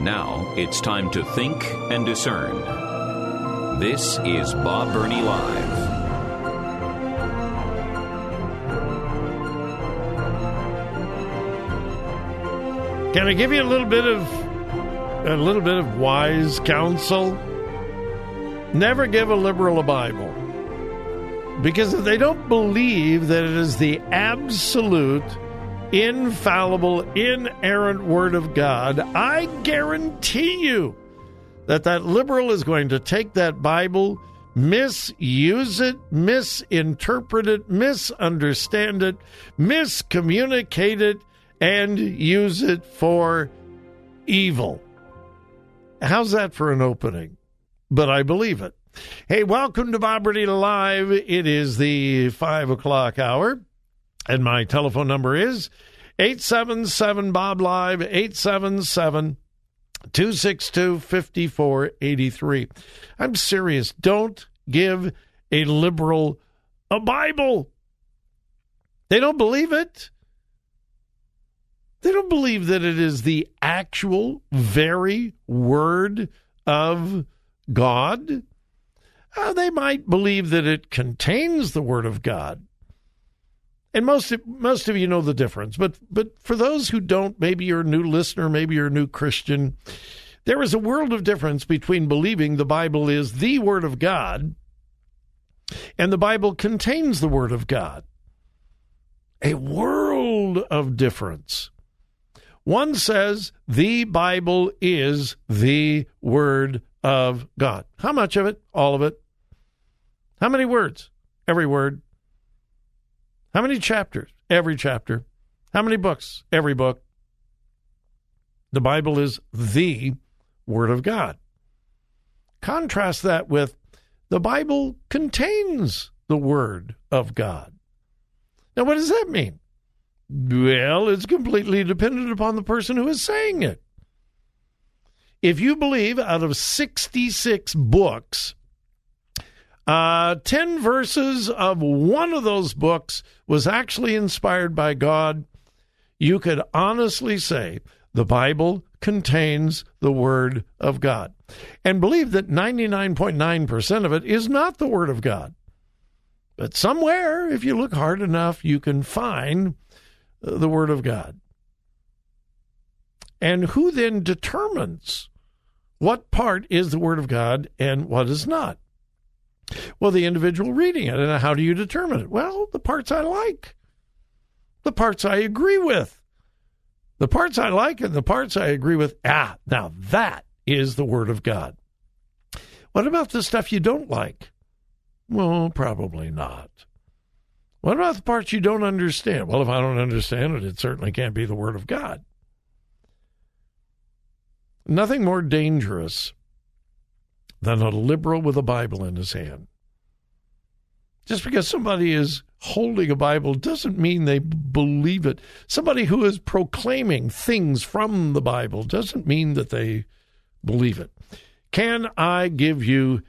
Now it's time to think and discern. This is Bob Burney Live. Can I give you a little bit of a little bit of wise counsel? Never give a liberal a Bible. Because if they don't believe that it is the absolute, infallible, inerrant Word of God, I guarantee you that that liberal is going to take that Bible, misuse it, misinterpret it, misunderstand it, miscommunicate it, and use it for evil. How's that for an opening? But I believe it. Hey, welcome to Bob Burney Live. It is the five o'clock hour, and my telephone number is 877 Bob Live, 877 262 5483. I'm serious. Don't give a liberal a Bible. They don't believe it. They don't believe that it is the actual, very word of God. Uh, they might believe that it contains the word of God. And most of, most of you know the difference, but but for those who don't, maybe you're a new listener, maybe you're a new Christian. There is a world of difference between believing the Bible is the Word of God and the Bible contains the Word of God. A world of difference. One says the Bible is the Word of God. How much of it? All of it. How many words? Every word. How many chapters? Every chapter. How many books? Every book. The Bible is the Word of God. Contrast that with the Bible contains the Word of God. Now, what does that mean? Well, it's completely dependent upon the person who is saying it. If you believe out of 66 books, uh, 10 verses of one of those books was actually inspired by God, you could honestly say the Bible contains the Word of God. And believe that 99.9% of it is not the Word of God. But somewhere, if you look hard enough, you can find the Word of God. And who then determines what part is the Word of God and what is not? Well, the individual reading it. And how do you determine it? Well, the parts I like, the parts I agree with, the parts I like and the parts I agree with. Ah, now that is the Word of God. What about the stuff you don't like? Well, probably not. What about the parts you don't understand? Well, if I don't understand it, it certainly can't be the Word of God. Nothing more dangerous than a liberal with a Bible in his hand. Just because somebody is holding a Bible doesn't mean they believe it. Somebody who is proclaiming things from the Bible doesn't mean that they believe it. Can I give you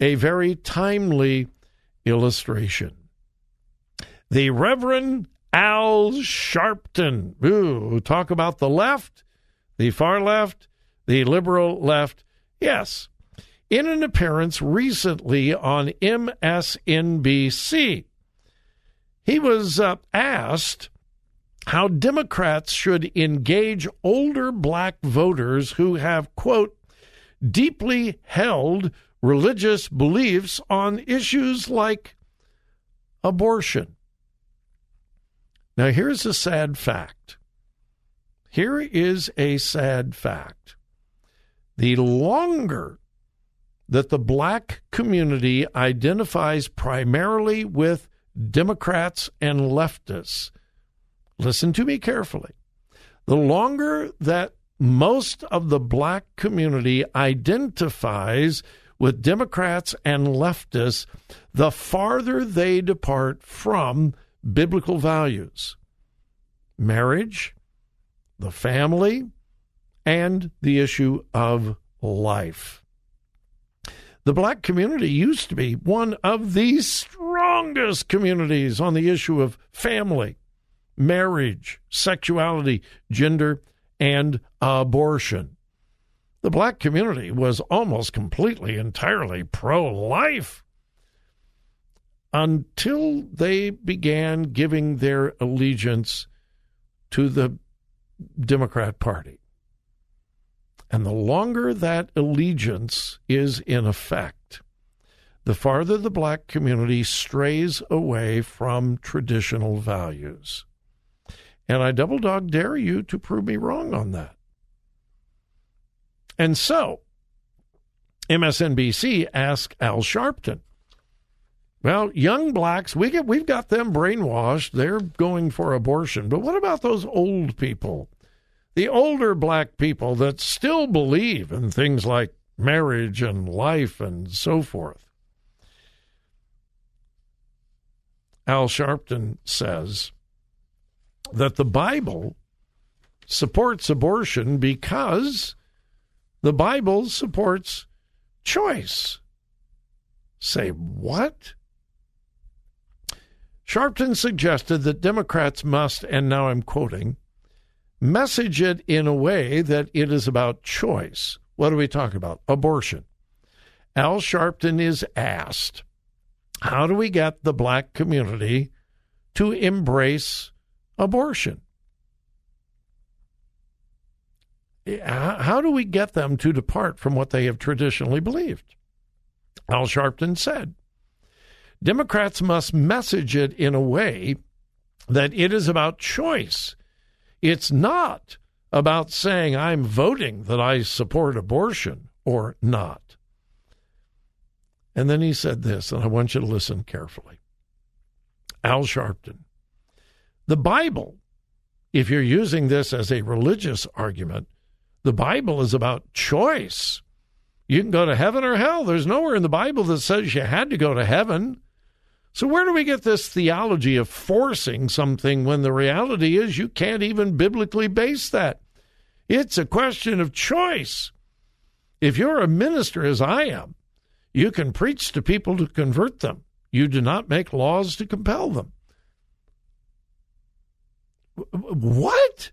a very timely illustration? The Reverend Al Sharpton. Ooh, talk about the left, the far left, the liberal left. Yes, in an appearance recently on MSNBC. He was uh, asked how Democrats should engage older black voters who have, quote, deeply held religious beliefs on issues like abortion. Now, here's a sad fact. Here is a sad fact. The longer that the black community identifies primarily with Democrats and leftists. Listen to me carefully. The longer that most of the black community identifies with Democrats and leftists, the farther they depart from biblical values marriage, the family, and the issue of life. The black community used to be one of the strongest communities on the issue of family, marriage, sexuality, gender, and abortion. The black community was almost completely, entirely pro life until they began giving their allegiance to the Democrat Party. And the longer that allegiance is in effect, the farther the black community strays away from traditional values. And I double dog dare you to prove me wrong on that. And so, MSNBC asked Al Sharpton, well, young blacks, we get we've got them brainwashed. They're going for abortion. But what about those old people? The older black people that still believe in things like marriage and life and so forth. Al Sharpton says that the Bible supports abortion because the Bible supports choice. Say what? Sharpton suggested that Democrats must, and now I'm quoting, message it in a way that it is about choice. What do we talk about? Abortion. Al Sharpton is asked, how do we get the black community to embrace abortion? How do we get them to depart from what they have traditionally believed? Al Sharpton said, Democrats must message it in a way that it is about choice. It's not about saying, I'm voting that I support abortion or not. And then he said this, and I want you to listen carefully. Al Sharpton. The Bible, if you're using this as a religious argument, the Bible is about choice. You can go to heaven or hell. There's nowhere in the Bible that says you had to go to heaven. So, where do we get this theology of forcing something when the reality is you can't even biblically base that? It's a question of choice. If you're a minister, as I am, you can preach to people to convert them. You do not make laws to compel them. What?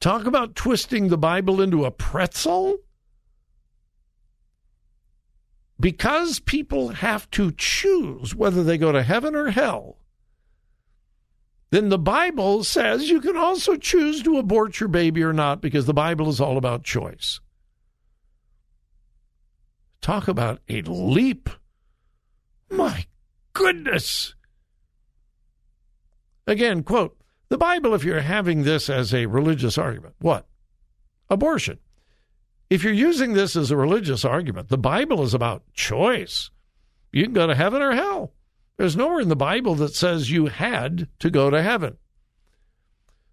Talk about twisting the Bible into a pretzel? Because people have to choose whether they go to heaven or hell, then the Bible says you can also choose to abort your baby or not because the Bible is all about choice. Talk about a leap. My goodness. Again, quote, the Bible, if you're having this as a religious argument, what? Abortion. If you're using this as a religious argument, the Bible is about choice. You can go to heaven or hell. There's nowhere in the Bible that says you had to go to heaven.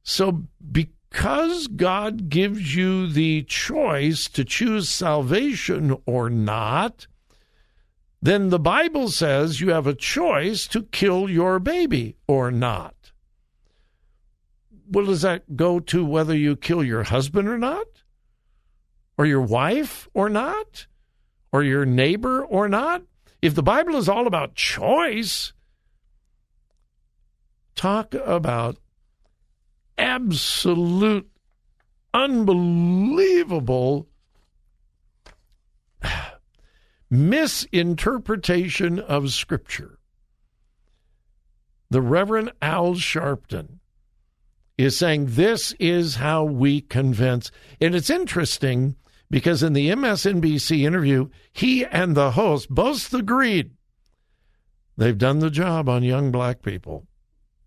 So, because God gives you the choice to choose salvation or not, then the Bible says you have a choice to kill your baby or not. Well, does that go to whether you kill your husband or not? Or your wife or not, or your neighbor or not. If the Bible is all about choice, talk about absolute, unbelievable misinterpretation of Scripture. The Reverend Al Sharpton is saying this is how we convince. And it's interesting because in the MSNBC interview, he and the host both agreed they've done the job on young black people.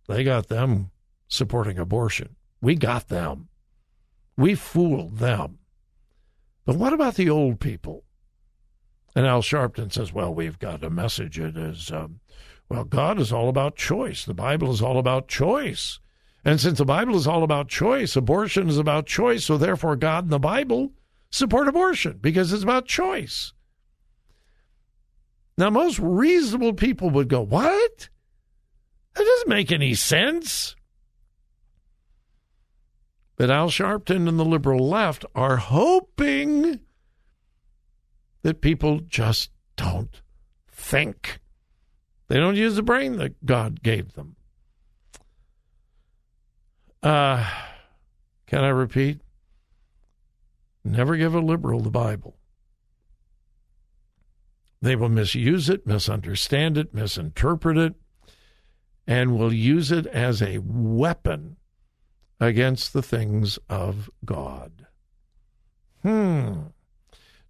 They got them supporting abortion. We got them. We fooled them. But what about the old people? And Al Sharpton says, well, we've got to message it as, um, well, God is all about choice. The Bible is all about choice. And since the Bible is all about choice, abortion is about choice, so therefore God and the Bible support abortion because it's about choice. Now, most reasonable people would go, What? That doesn't make any sense. But Al Sharpton and the liberal left are hoping that people just don't think. They don't use the brain that God gave them. Uh, can I repeat? Never give a liberal the Bible. They will misuse it, misunderstand it, misinterpret it, and will use it as a weapon against the things of God. Hmm.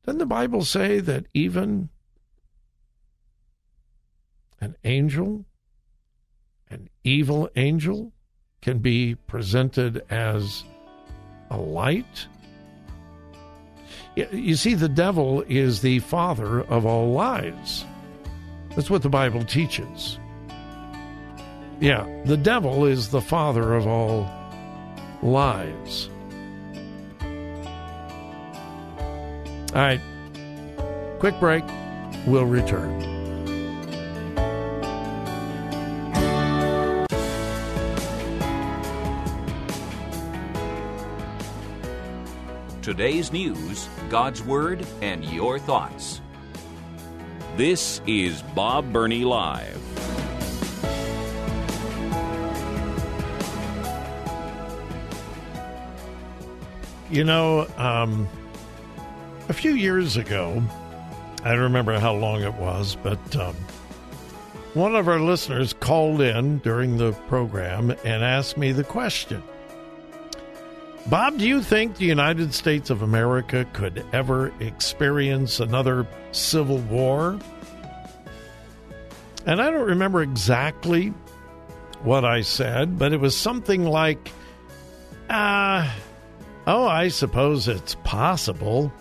Doesn't the Bible say that even an angel, an evil angel, can be presented as a light? You see, the devil is the father of all lies. That's what the Bible teaches. Yeah, the devil is the father of all lies. All right, quick break. We'll return. Today's news, God's Word, and your thoughts. This is Bob Burney Live. You know, um, a few years ago, I don't remember how long it was, but um, one of our listeners called in during the program and asked me the question Bob, do you think the United States of America could ever experience another civil war? And I don't remember exactly what I said, but it was something like, uh, oh, I suppose it's possible.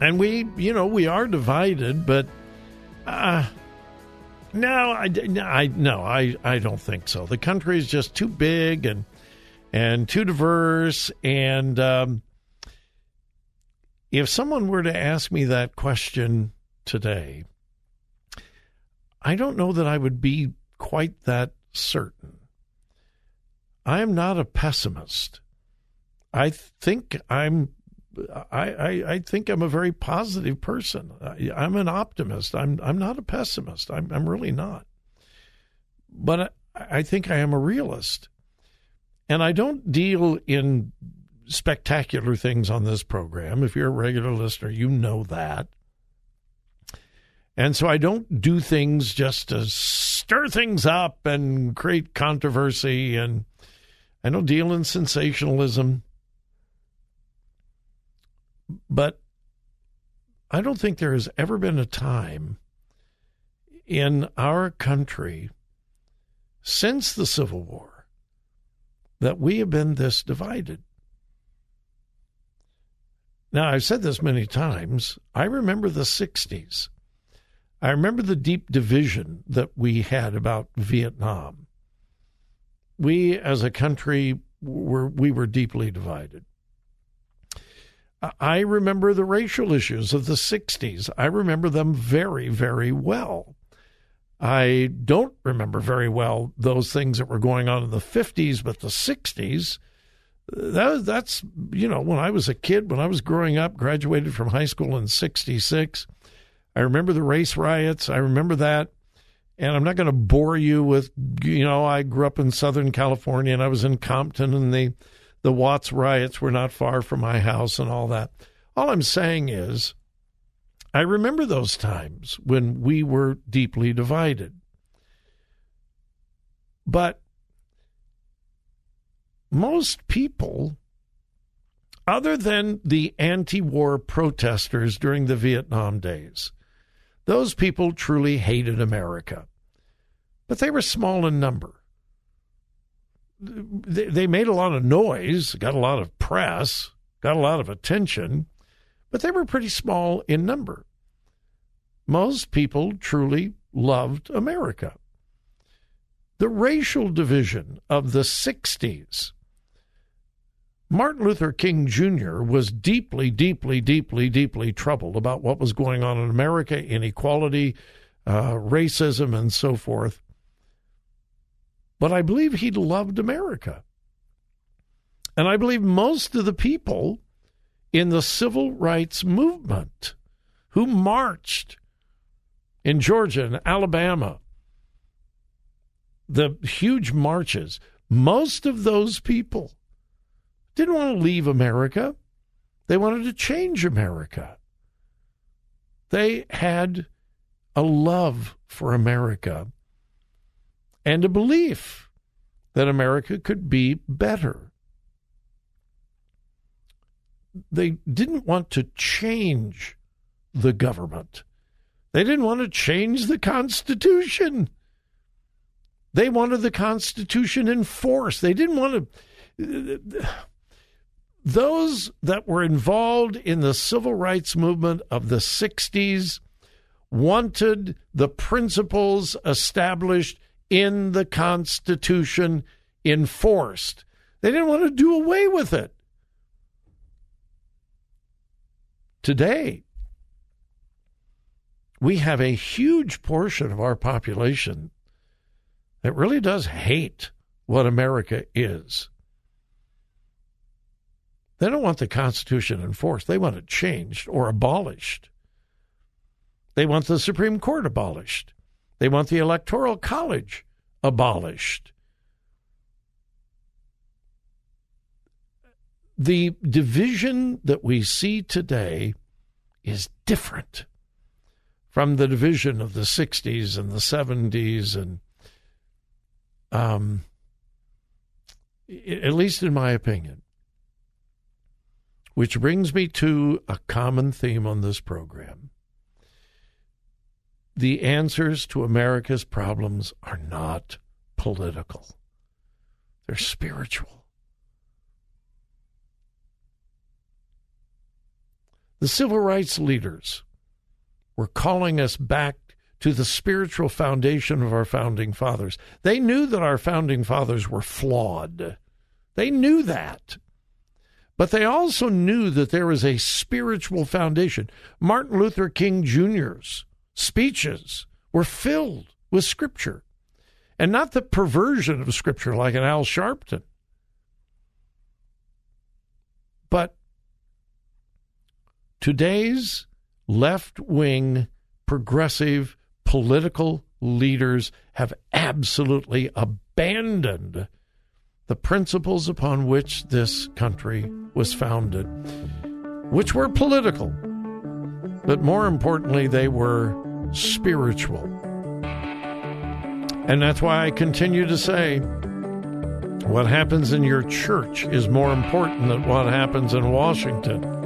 And we, you know, we are divided, but, uh, no, I, I, no, I, I don't think so. The country is just too big and and too diverse. And um, if someone were to ask me that question today, I don't know that I would be quite that certain. I am not a pessimist. I think I'm. I, I, I think I'm a very positive person. I, am an optimist. I'm I'm not a pessimist. I'm I'm really not. But I, I think I am a realist. And I don't deal in spectacular things on this program. If you're a regular listener, you know that. And so I don't do things just to stir things up and create controversy. And I don't deal in sensationalism. But I don't think there has ever been a time in our country since the Civil War that we have been this divided. Now, I've said this many times. I remember the 60s. I remember the deep division that we had about Vietnam. We, as a country, were we were deeply divided. I remember the racial issues of the 60s. I remember them very, very well. I don't remember very well those things that were going on in the 50s, but the 60s, that, that's, you know, when I was a kid, when I was growing up, graduated from high school in 66. I remember the race riots. I remember that. And I'm not going to bore you with, you know, I grew up in Southern California and I was in Compton and the, the Watts riots were not far from my house and all that. All I'm saying is, I remember those times when we were deeply divided. But most people, other than the anti war protesters during the Vietnam days, those people truly hated America. But they were small in number. They, made a lot of noise, got a lot of press, got a lot of attention, but they were pretty small in number. Most people truly loved America. the racial division of the 60s. Martin Luther King Jr. was deeply, deeply, deeply, deeply troubled about what was going on in America, inequality, uh, racism, and so forth. But I believe he loved America. And I believe most of the people in the civil rights movement who marched in Georgia and Alabama, the huge marches, most of those people didn't want to leave America. They wanted to change America. They had a love for America and a belief that America could be better. They didn't want to change the government. They didn't want to change the Constitution. They wanted the Constitution enforced. They didn't want to those that were involved in the civil rights movement of the 60s wanted the principles established in the Constitution enforced. They didn't want to do away with it. Today, we have a huge portion of our population that really does hate what America is. They don't want the Constitution enforced. They want it changed or abolished. They want the Supreme Court abolished. They want the Electoral College abolished. The division that we see today is different from the division of the 60s and the 70s and um, at least in my opinion which brings me to a common theme on this program. The answers to America's problems are not political, they're spiritual. The civil rights leaders were calling us back to the spiritual foundation of our founding fathers. They knew that our founding fathers were flawed. They knew that. But they also knew that there was a spiritual foundation. Martin Luther King Jr.'s speeches were filled with Scripture, and not the perversion of Scripture like an Al Sharpton. But today's left wing progressive political leaders have absolutely abandoned the principles upon which this country was founded, which were political, but more importantly, they were spiritual. And that's why I continue to say what happens in your church is more important than what happens in Washington.